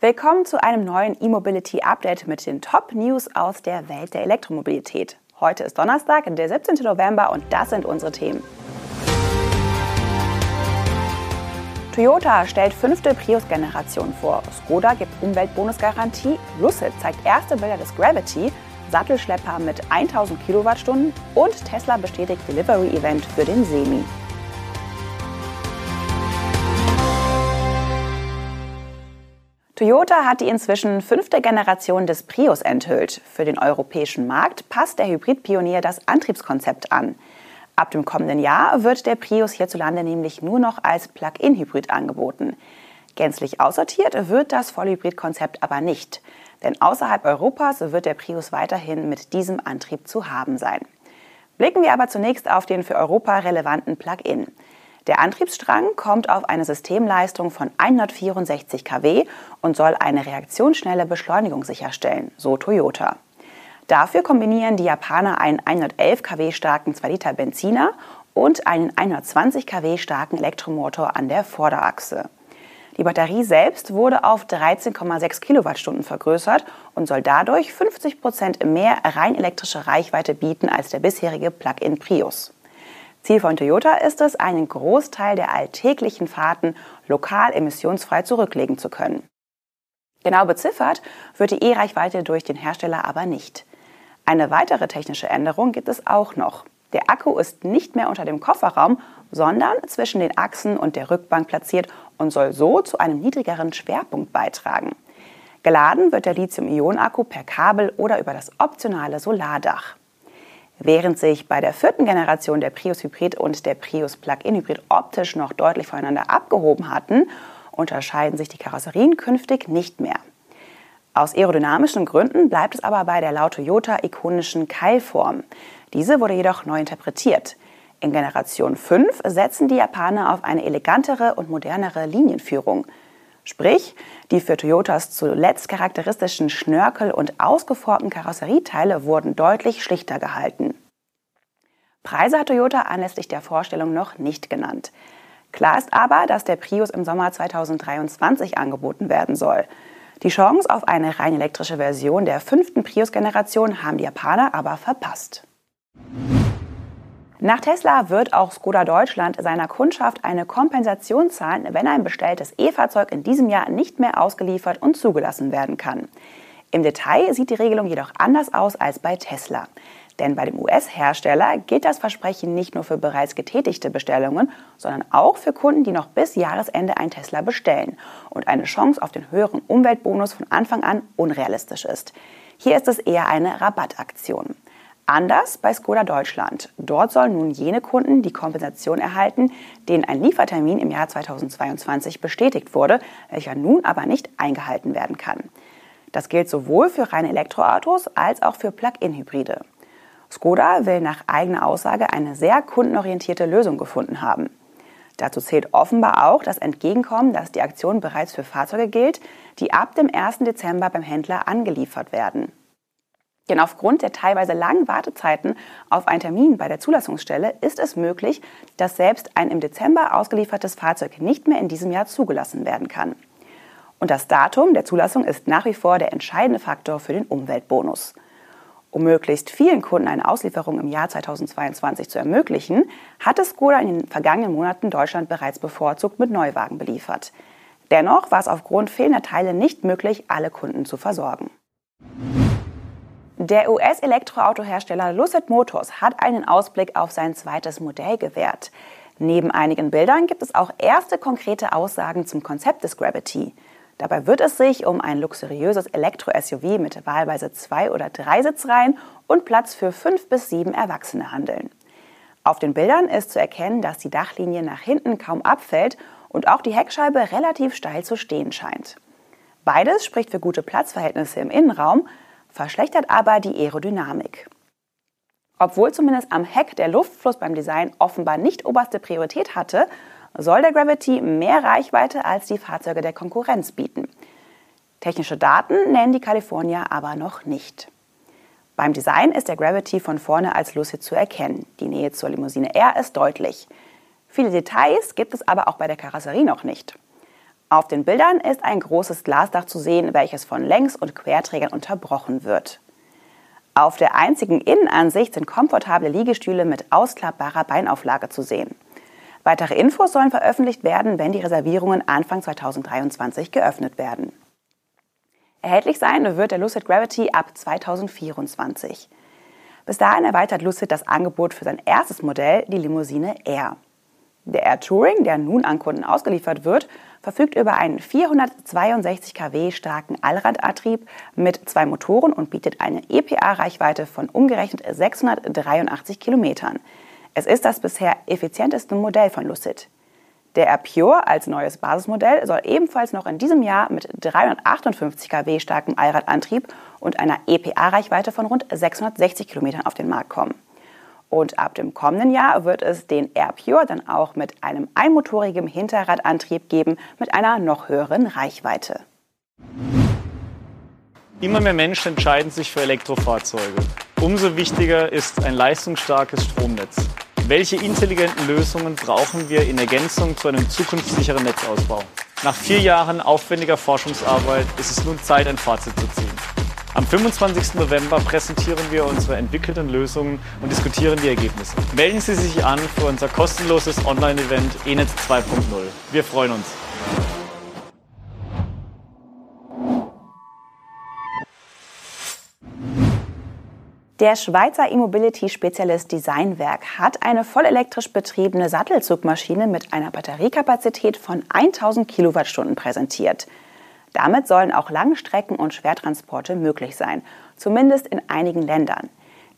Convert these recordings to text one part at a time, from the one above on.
Willkommen zu einem neuen E-Mobility Update mit den Top News aus der Welt der Elektromobilität. Heute ist Donnerstag, der 17. November und das sind unsere Themen. Toyota stellt fünfte Prius-Generation vor. Skoda gibt Umweltbonusgarantie. Lucid zeigt erste Bilder des Gravity. Sattelschlepper mit 1000 Kilowattstunden und Tesla bestätigt Delivery Event für den Semi. Toyota hat die inzwischen fünfte Generation des Prius enthüllt. Für den europäischen Markt passt der Hybridpionier das Antriebskonzept an. Ab dem kommenden Jahr wird der Prius hierzulande nämlich nur noch als Plug-in-Hybrid angeboten. Gänzlich aussortiert wird das Vollhybrid-Konzept aber nicht. Denn außerhalb Europas wird der Prius weiterhin mit diesem Antrieb zu haben sein. Blicken wir aber zunächst auf den für Europa relevanten Plug-in. Der Antriebsstrang kommt auf eine Systemleistung von 164 kW und soll eine reaktionsschnelle Beschleunigung sicherstellen, so Toyota. Dafür kombinieren die Japaner einen 111 kW starken 2 Liter Benziner und einen 120 kW starken Elektromotor an der Vorderachse. Die Batterie selbst wurde auf 13,6 Kilowattstunden vergrößert und soll dadurch 50 Prozent mehr rein elektrische Reichweite bieten als der bisherige Plug-in Prius. Ziel von Toyota ist es, einen Großteil der alltäglichen Fahrten lokal emissionsfrei zurücklegen zu können. Genau beziffert wird die E-Reichweite durch den Hersteller aber nicht. Eine weitere technische Änderung gibt es auch noch. Der Akku ist nicht mehr unter dem Kofferraum, sondern zwischen den Achsen und der Rückbank platziert und soll so zu einem niedrigeren Schwerpunkt beitragen. Geladen wird der Lithium-Ionen-Akku per Kabel oder über das optionale Solardach. Während sich bei der vierten Generation der Prius Hybrid und der Prius Plug-in Hybrid optisch noch deutlich voneinander abgehoben hatten, unterscheiden sich die Karosserien künftig nicht mehr. Aus aerodynamischen Gründen bleibt es aber bei der laut Toyota ikonischen Keilform. Diese wurde jedoch neu interpretiert. In Generation 5 setzen die Japaner auf eine elegantere und modernere Linienführung. Sprich, die für Toyotas zuletzt charakteristischen Schnörkel und ausgeformten Karosserieteile wurden deutlich schlichter gehalten. Preise hat Toyota anlässlich der Vorstellung noch nicht genannt. Klar ist aber, dass der Prius im Sommer 2023 angeboten werden soll. Die Chance auf eine rein elektrische Version der fünften Prius-Generation haben die Japaner aber verpasst. Nach Tesla wird auch Skoda Deutschland seiner Kundschaft eine Kompensation zahlen, wenn ein bestelltes E-Fahrzeug in diesem Jahr nicht mehr ausgeliefert und zugelassen werden kann. Im Detail sieht die Regelung jedoch anders aus als bei Tesla. Denn bei dem US-Hersteller gilt das Versprechen nicht nur für bereits getätigte Bestellungen, sondern auch für Kunden, die noch bis Jahresende ein Tesla bestellen und eine Chance auf den höheren Umweltbonus von Anfang an unrealistisch ist. Hier ist es eher eine Rabattaktion. Anders bei Skoda Deutschland. Dort sollen nun jene Kunden die Kompensation erhalten, denen ein Liefertermin im Jahr 2022 bestätigt wurde, welcher nun aber nicht eingehalten werden kann. Das gilt sowohl für reine Elektroautos als auch für Plug-in-Hybride. Skoda will nach eigener Aussage eine sehr kundenorientierte Lösung gefunden haben. Dazu zählt offenbar auch das Entgegenkommen, dass die Aktion bereits für Fahrzeuge gilt, die ab dem 1. Dezember beim Händler angeliefert werden. Denn aufgrund der teilweise langen Wartezeiten auf einen Termin bei der Zulassungsstelle ist es möglich, dass selbst ein im Dezember ausgeliefertes Fahrzeug nicht mehr in diesem Jahr zugelassen werden kann. Und das Datum der Zulassung ist nach wie vor der entscheidende Faktor für den Umweltbonus. Um möglichst vielen Kunden eine Auslieferung im Jahr 2022 zu ermöglichen, hat es Skoda in den vergangenen Monaten Deutschland bereits bevorzugt mit Neuwagen beliefert. Dennoch war es aufgrund fehlender Teile nicht möglich, alle Kunden zu versorgen. Der US-Elektroautohersteller Lucid Motors hat einen Ausblick auf sein zweites Modell gewährt. Neben einigen Bildern gibt es auch erste konkrete Aussagen zum Konzept des Gravity. Dabei wird es sich um ein luxuriöses Elektro-SUV mit wahlweise zwei oder drei Sitzreihen und Platz für fünf bis sieben Erwachsene handeln. Auf den Bildern ist zu erkennen, dass die Dachlinie nach hinten kaum abfällt und auch die Heckscheibe relativ steil zu stehen scheint. Beides spricht für gute Platzverhältnisse im Innenraum, verschlechtert aber die Aerodynamik. Obwohl zumindest am Heck der Luftfluss beim Design offenbar nicht oberste Priorität hatte, soll der Gravity mehr Reichweite als die Fahrzeuge der Konkurrenz bieten. Technische Daten nennen die California aber noch nicht. Beim Design ist der Gravity von vorne als Lucid zu erkennen. Die Nähe zur Limousine R ist deutlich. Viele Details gibt es aber auch bei der Karosserie noch nicht. Auf den Bildern ist ein großes Glasdach zu sehen, welches von Längs- und Querträgern unterbrochen wird. Auf der einzigen Innenansicht sind komfortable Liegestühle mit ausklappbarer Beinauflage zu sehen. Weitere Infos sollen veröffentlicht werden, wenn die Reservierungen Anfang 2023 geöffnet werden. Erhältlich sein wird der Lucid Gravity ab 2024. Bis dahin erweitert Lucid das Angebot für sein erstes Modell, die Limousine Air. Der Air Touring, der nun an Kunden ausgeliefert wird, verfügt über einen 462 kW starken Allradantrieb mit zwei Motoren und bietet eine EPA-Reichweite von umgerechnet 683 Kilometern. Es ist das bisher effizienteste Modell von Lucid. Der Air Pure als neues Basismodell soll ebenfalls noch in diesem Jahr mit 358 kW starkem Allradantrieb und einer EPA-Reichweite von rund 660 Kilometern auf den Markt kommen. Und ab dem kommenden Jahr wird es den Air Pure dann auch mit einem einmotorigen Hinterradantrieb geben mit einer noch höheren Reichweite. Immer mehr Menschen entscheiden sich für Elektrofahrzeuge. Umso wichtiger ist ein leistungsstarkes Stromnetz. Welche intelligenten Lösungen brauchen wir in Ergänzung zu einem zukunftssicheren Netzausbau? Nach vier Jahren aufwendiger Forschungsarbeit ist es nun Zeit, ein Fazit zu ziehen. Am 25. November präsentieren wir unsere entwickelten Lösungen und diskutieren die Ergebnisse. Melden Sie sich an für unser kostenloses Online-Event ENET 2.0. Wir freuen uns. Der Schweizer E-Mobility-Spezialist Designwerk hat eine vollelektrisch betriebene Sattelzugmaschine mit einer Batteriekapazität von 1000 Kilowattstunden präsentiert. Damit sollen auch Langstrecken- und Schwertransporte möglich sein, zumindest in einigen Ländern.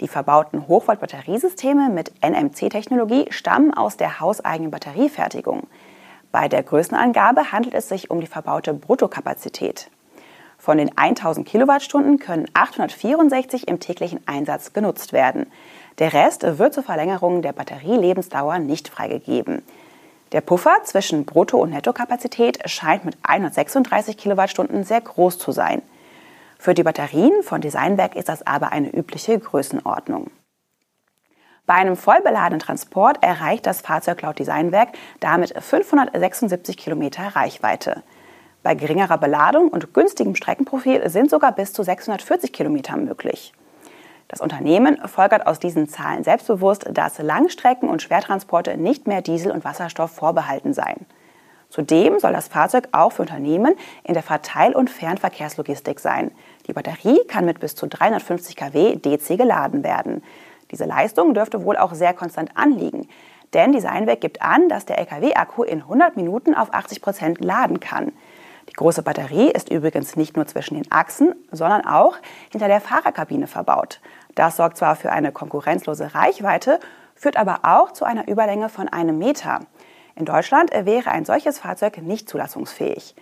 Die verbauten Hochvolt-Batteriesysteme mit NMC-Technologie stammen aus der hauseigenen Batteriefertigung. Bei der Größenangabe handelt es sich um die verbaute Bruttokapazität. Von den 1000 Kilowattstunden können 864 im täglichen Einsatz genutzt werden. Der Rest wird zur Verlängerung der Batterielebensdauer nicht freigegeben. Der Puffer zwischen Brutto- und Nettokapazität scheint mit 136 Kilowattstunden sehr groß zu sein. Für die Batterien von Designwerk ist das aber eine übliche Größenordnung. Bei einem vollbeladenen Transport erreicht das Fahrzeug laut Designwerk damit 576 Kilometer Reichweite. Bei geringerer Beladung und günstigem Streckenprofil sind sogar bis zu 640 Kilometer möglich. Das Unternehmen folgert aus diesen Zahlen selbstbewusst, dass Langstrecken- und Schwertransporte nicht mehr Diesel und Wasserstoff vorbehalten seien. Zudem soll das Fahrzeug auch für Unternehmen in der Verteil- und Fernverkehrslogistik sein. Die Batterie kann mit bis zu 350 kW DC geladen werden. Diese Leistung dürfte wohl auch sehr konstant anliegen, denn Designwerk gibt an, dass der LKW-Akku in 100 Minuten auf 80 Prozent laden kann. Die große Batterie ist übrigens nicht nur zwischen den Achsen, sondern auch hinter der Fahrerkabine verbaut. Das sorgt zwar für eine konkurrenzlose Reichweite, führt aber auch zu einer Überlänge von einem Meter. In Deutschland wäre ein solches Fahrzeug nicht zulassungsfähig.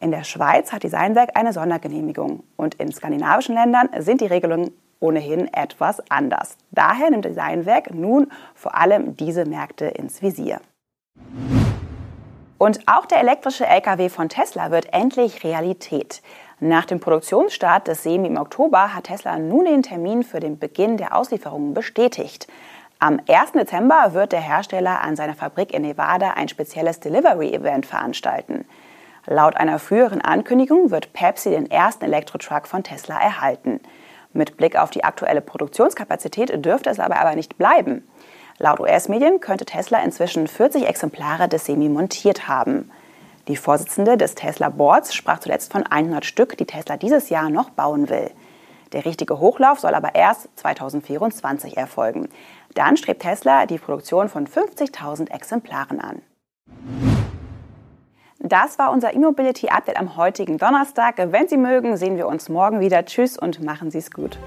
In der Schweiz hat Designwerk eine Sondergenehmigung und in skandinavischen Ländern sind die Regelungen ohnehin etwas anders. Daher nimmt Designwerk nun vor allem diese Märkte ins Visier. Und auch der elektrische Lkw von Tesla wird endlich Realität. Nach dem Produktionsstart des Semi im Oktober hat Tesla nun den Termin für den Beginn der Auslieferungen bestätigt. Am 1. Dezember wird der Hersteller an seiner Fabrik in Nevada ein spezielles Delivery-Event veranstalten. Laut einer früheren Ankündigung wird Pepsi den ersten Elektrotruck von Tesla erhalten. Mit Blick auf die aktuelle Produktionskapazität dürfte es aber, aber nicht bleiben. Laut US-Medien könnte Tesla inzwischen 40 Exemplare des Semi montiert haben. Die Vorsitzende des Tesla Boards sprach zuletzt von 100 Stück, die Tesla dieses Jahr noch bauen will. Der richtige Hochlauf soll aber erst 2024 erfolgen. Dann strebt Tesla die Produktion von 50.000 Exemplaren an. Das war unser E-Mobility Update am heutigen Donnerstag. Wenn Sie mögen, sehen wir uns morgen wieder. Tschüss und machen Sie es gut.